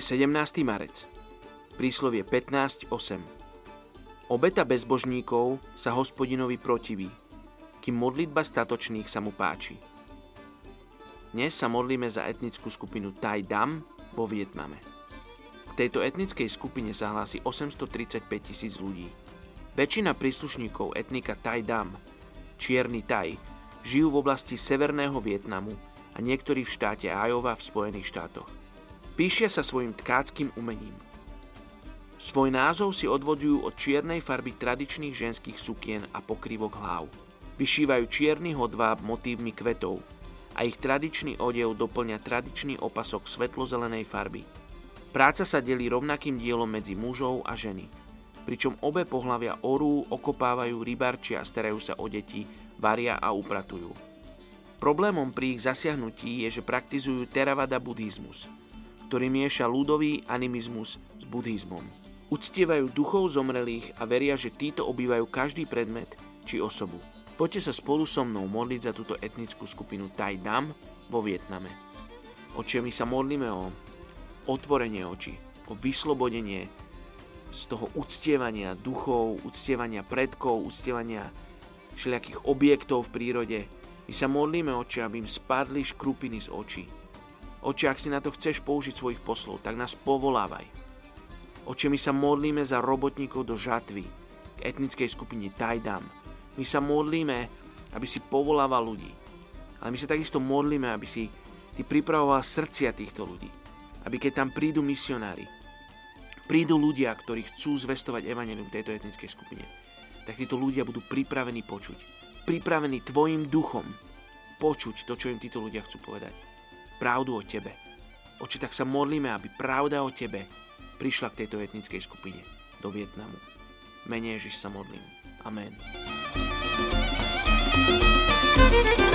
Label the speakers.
Speaker 1: Je 17. marec. Príslovie 15.8. Obeta bezbožníkov sa hospodinovi protiví, kým modlitba statočných sa mu páči. Dnes sa modlíme za etnickú skupinu Tai Dam vo Vietname. K tejto etnickej skupine sa hlási 835 tisíc ľudí. Väčšina príslušníkov etnika Tai Dam, čierny Tai, žijú v oblasti severného Vietnamu a niektorí v štáte Iowa v Spojených štátoch. Píšia sa svojim tkáckým umením. Svoj názov si odvodujú od čiernej farby tradičných ženských sukien a pokrývok hlav. Vyšívajú čierny hodváb motívmi kvetov a ich tradičný odev doplňa tradičný opasok svetlozelenej farby. Práca sa delí rovnakým dielom medzi mužov a ženy, pričom obe pohlavia orú, okopávajú, rybarčia starajú sa o deti, varia a upratujú. Problémom pri ich zasiahnutí je, že praktizujú Theravada buddhizmus – ktorý mieša ľudový animizmus s buddhizmom. Uctievajú duchov zomrelých a veria, že títo obývajú každý predmet či osobu. Poďte sa spolu so mnou modliť za túto etnickú skupinu Tai Dam vo Vietname. Oče, my sa modlíme o otvorenie očí, o vyslobodenie z toho uctievania duchov, uctievania predkov, uctievania všelijakých objektov v prírode. My sa modlíme, oče, aby im spadli škrupiny z očí Oče, ak si na to chceš použiť svojich poslov, tak nás povolávaj. Oče, my sa modlíme za robotníkov do žatvy, k etnickej skupine Tajdam. My sa modlíme, aby si povolával ľudí. Ale my sa takisto modlíme, aby si ty pripravoval srdcia týchto ľudí. Aby keď tam prídu misionári, prídu ľudia, ktorí chcú zvestovať evanelium tejto etnickej skupine, tak títo ľudia budú pripravení počuť. Pripravení tvojim duchom počuť to, čo im títo ľudia chcú povedať pravdu o tebe. Oči, tak sa modlíme, aby pravda o tebe prišla k tejto etnickej skupine do Vietnamu. Menej Ježiš sa modlím. Amen. thank you